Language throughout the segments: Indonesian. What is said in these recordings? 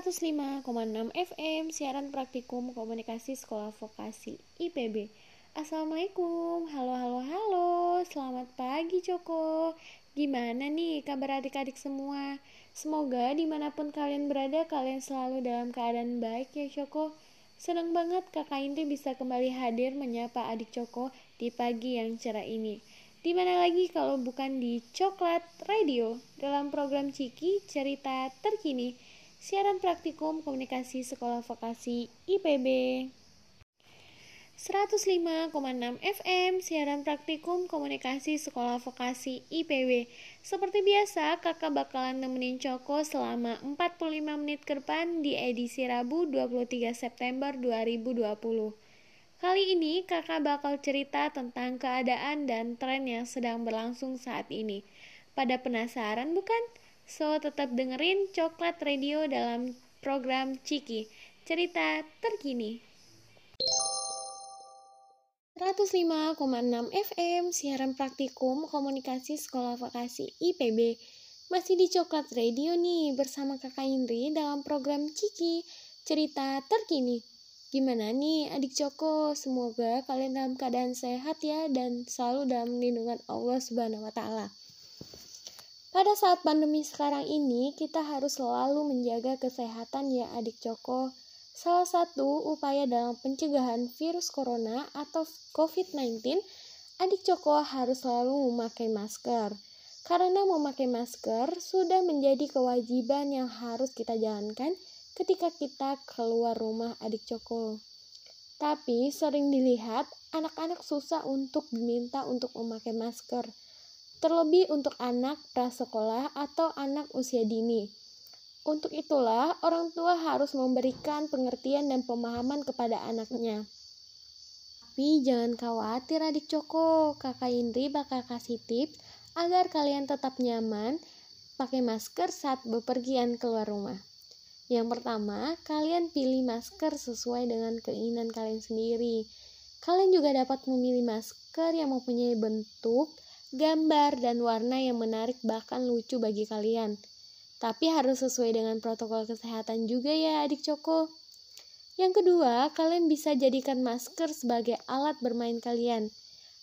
105,6 FM siaran praktikum komunikasi sekolah vokasi IPB. Assalamualaikum, halo halo halo, selamat pagi Coko. Gimana nih kabar adik-adik semua? Semoga di mana pun kalian berada, kalian selalu dalam keadaan baik ya Coko. Senang banget kakak Indri bisa kembali hadir menyapa adik Coko di pagi yang cerah ini. Di mana lagi kalau bukan di Coklat Radio dalam program Ciki Cerita Terkini siaran praktikum komunikasi sekolah vokasi IPB. 105,6 FM siaran praktikum komunikasi sekolah vokasi IPB. Seperti biasa, kakak bakalan nemenin Coko selama 45 menit ke depan di edisi Rabu 23 September 2020. Kali ini kakak bakal cerita tentang keadaan dan tren yang sedang berlangsung saat ini. Pada penasaran bukan? So, tetap dengerin Coklat Radio dalam program Ciki, cerita terkini. 105,6 FM siaran praktikum komunikasi sekolah vokasi IPB. Masih di Coklat Radio nih bersama Kakak Indri dalam program Ciki, cerita terkini. Gimana nih adik Coko? Semoga kalian dalam keadaan sehat ya dan selalu dalam lindungan Allah Subhanahu wa taala. Pada saat pandemi sekarang ini, kita harus selalu menjaga kesehatan ya adik Coko. Salah satu upaya dalam pencegahan virus corona atau COVID-19, adik Coko harus selalu memakai masker. Karena memakai masker sudah menjadi kewajiban yang harus kita jalankan ketika kita keluar rumah adik Coko. Tapi sering dilihat anak-anak susah untuk diminta untuk memakai masker terlebih untuk anak prasekolah atau anak usia dini. Untuk itulah, orang tua harus memberikan pengertian dan pemahaman kepada anaknya. Tapi jangan khawatir adik Coko, kakak Indri bakal kasih tips agar kalian tetap nyaman pakai masker saat bepergian keluar rumah. Yang pertama, kalian pilih masker sesuai dengan keinginan kalian sendiri. Kalian juga dapat memilih masker yang mempunyai bentuk, gambar, dan warna yang menarik bahkan lucu bagi kalian. Tapi harus sesuai dengan protokol kesehatan juga ya adik Coko. Yang kedua, kalian bisa jadikan masker sebagai alat bermain kalian.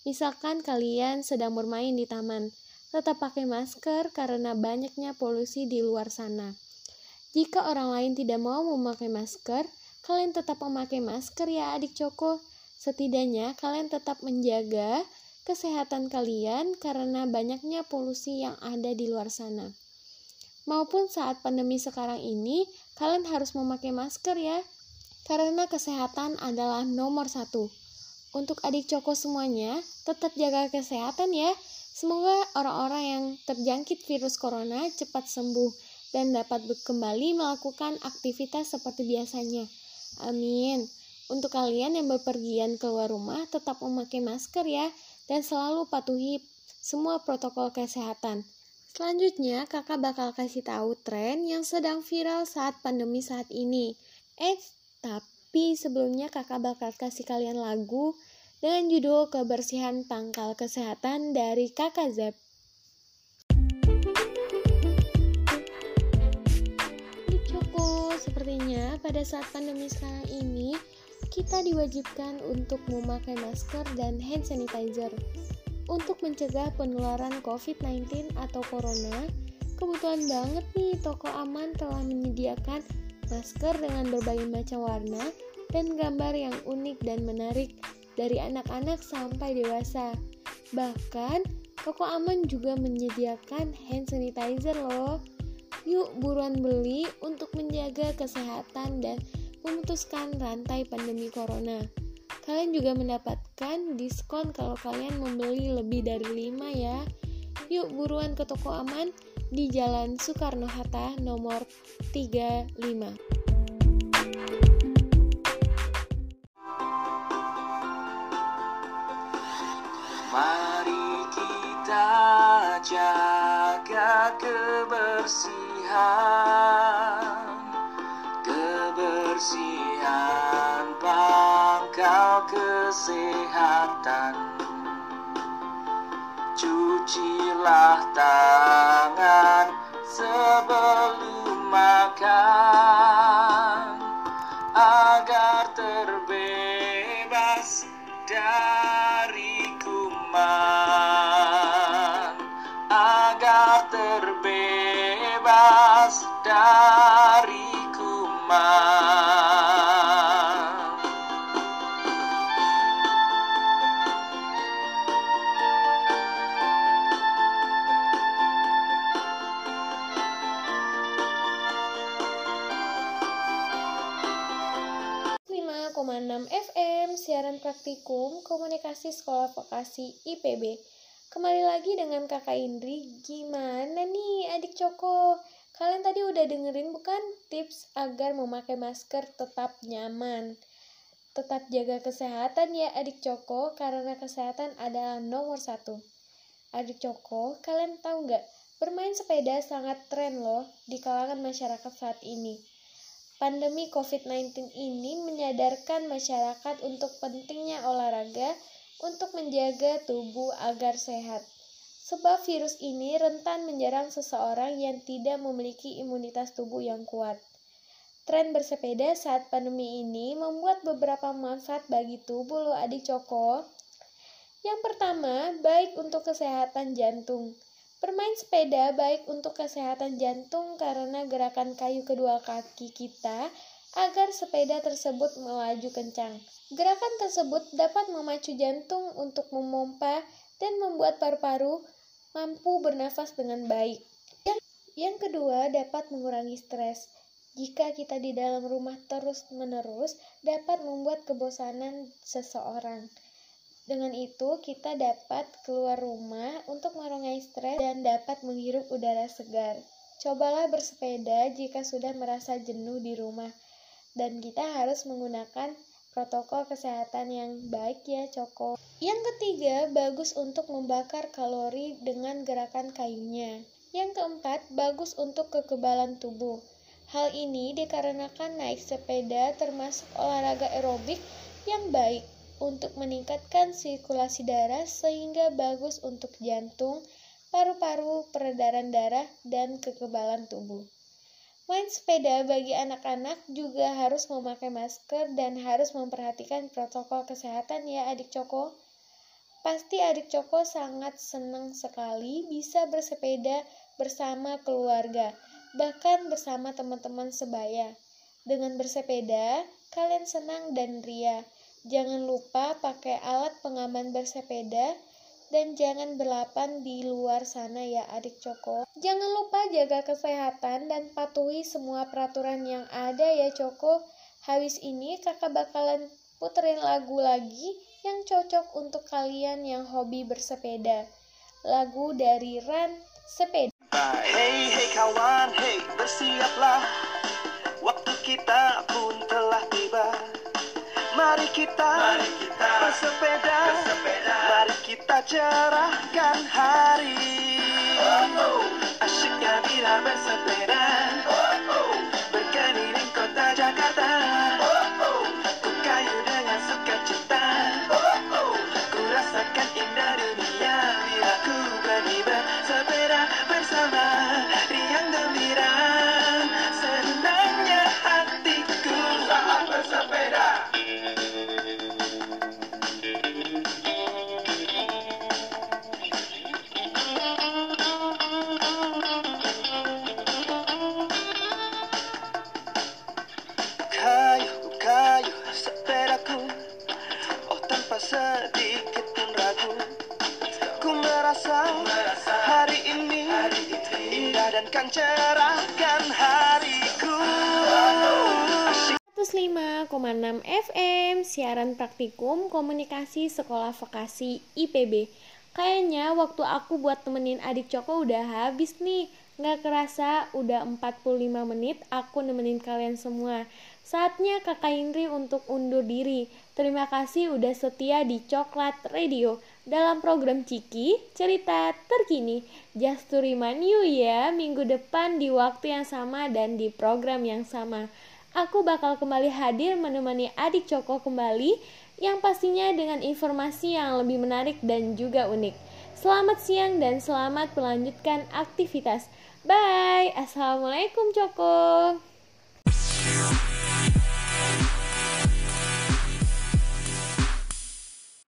Misalkan kalian sedang bermain di taman, tetap pakai masker karena banyaknya polusi di luar sana. Jika orang lain tidak mau memakai masker, kalian tetap memakai masker ya adik Coko. Setidaknya kalian tetap menjaga kesehatan kalian karena banyaknya polusi yang ada di luar sana. Maupun saat pandemi sekarang ini, kalian harus memakai masker ya, karena kesehatan adalah nomor satu. Untuk adik Coko semuanya, tetap jaga kesehatan ya. Semoga orang-orang yang terjangkit virus corona cepat sembuh dan dapat kembali melakukan aktivitas seperti biasanya. Amin. Untuk kalian yang bepergian keluar rumah, tetap memakai masker ya dan selalu patuhi semua protokol kesehatan. Selanjutnya, kakak bakal kasih tahu tren yang sedang viral saat pandemi saat ini. Eh, tapi sebelumnya kakak bakal kasih kalian lagu dengan judul Kebersihan Pangkal Kesehatan dari kakak Zep. Cukup, sepertinya pada saat pandemi sekarang ini, kita diwajibkan untuk memakai masker dan hand sanitizer. Untuk mencegah penularan COVID-19 atau corona, kebutuhan banget nih toko aman telah menyediakan masker dengan berbagai macam warna dan gambar yang unik dan menarik dari anak-anak sampai dewasa. Bahkan, toko aman juga menyediakan hand sanitizer loh. Yuk buruan beli untuk menjaga kesehatan dan memutuskan rantai pandemi corona. Kalian juga mendapatkan diskon kalau kalian membeli lebih dari 5 ya. Yuk buruan ke toko aman di Jalan Soekarno-Hatta nomor 35. Mari kita jaga kebersihan kebersihan pangkal kesehatan. Cucilah tangan sebelum makan Agar terbebas dari kuman. Agar terbebas dari praktikum komunikasi sekolah vokasi IPB. Kembali lagi dengan Kakak Indri. Gimana nih adik Coko? Kalian tadi udah dengerin bukan tips agar memakai masker tetap nyaman? Tetap jaga kesehatan ya adik Coko karena kesehatan adalah nomor satu. Adik Coko, kalian tahu nggak? Bermain sepeda sangat tren loh di kalangan masyarakat saat ini. Pandemi COVID-19 ini menyadarkan masyarakat untuk pentingnya olahraga untuk menjaga tubuh agar sehat. Sebab virus ini rentan menyerang seseorang yang tidak memiliki imunitas tubuh yang kuat. Tren bersepeda saat pandemi ini membuat beberapa manfaat bagi tubuh lo adik Coko. Yang pertama, baik untuk kesehatan jantung. Bermain sepeda baik untuk kesehatan jantung karena gerakan kayu kedua kaki kita agar sepeda tersebut melaju kencang. Gerakan tersebut dapat memacu jantung untuk memompa dan membuat paru-paru mampu bernafas dengan baik. Yang, yang kedua, dapat mengurangi stres. Jika kita di dalam rumah terus-menerus, dapat membuat kebosanan seseorang. Dengan itu, kita dapat keluar rumah untuk mengurangi stres dan dapat menghirup udara segar. Cobalah bersepeda jika sudah merasa jenuh di rumah. Dan kita harus menggunakan protokol kesehatan yang baik ya, Coko. Yang ketiga, bagus untuk membakar kalori dengan gerakan kayunya. Yang keempat, bagus untuk kekebalan tubuh. Hal ini dikarenakan naik sepeda termasuk olahraga aerobik yang baik untuk meningkatkan sirkulasi darah sehingga bagus untuk jantung, paru-paru, peredaran darah, dan kekebalan tubuh. Main sepeda bagi anak-anak juga harus memakai masker dan harus memperhatikan protokol kesehatan ya adik Coko. Pasti adik Coko sangat senang sekali bisa bersepeda bersama keluarga, bahkan bersama teman-teman sebaya. Dengan bersepeda, kalian senang dan ria. Jangan lupa pakai alat pengaman bersepeda dan jangan berlapan di luar sana ya adik Coko. Jangan lupa jaga kesehatan dan patuhi semua peraturan yang ada ya Coko. Habis ini kakak bakalan puterin lagu lagi yang cocok untuk kalian yang hobi bersepeda. Lagu dari Ran Sepeda. Hey hey kawan, hey bersiaplah Waktu kita pun telah tiba Mari kita, Mari kita bersepeda. bersepeda. Mari kita cerahkan hari. Asyiknya bila bersepeda. Berkeliling Ku merasa, hari ini Indah dan kan cerahkan hariku Asyik 105,6 FM siaran praktikum komunikasi sekolah vokasi IPB. Kayaknya waktu aku buat temenin adik Coko udah habis nih. Nggak kerasa udah 45 menit aku nemenin kalian semua. Saatnya kakak Indri untuk undur diri. Terima kasih udah setia di Coklat Radio. Dalam program Ciki, cerita terkini. Just to remind you ya, minggu depan di waktu yang sama dan di program yang sama aku bakal kembali hadir menemani adik Coko kembali yang pastinya dengan informasi yang lebih menarik dan juga unik. Selamat siang dan selamat melanjutkan aktivitas. Bye. Assalamualaikum Coko.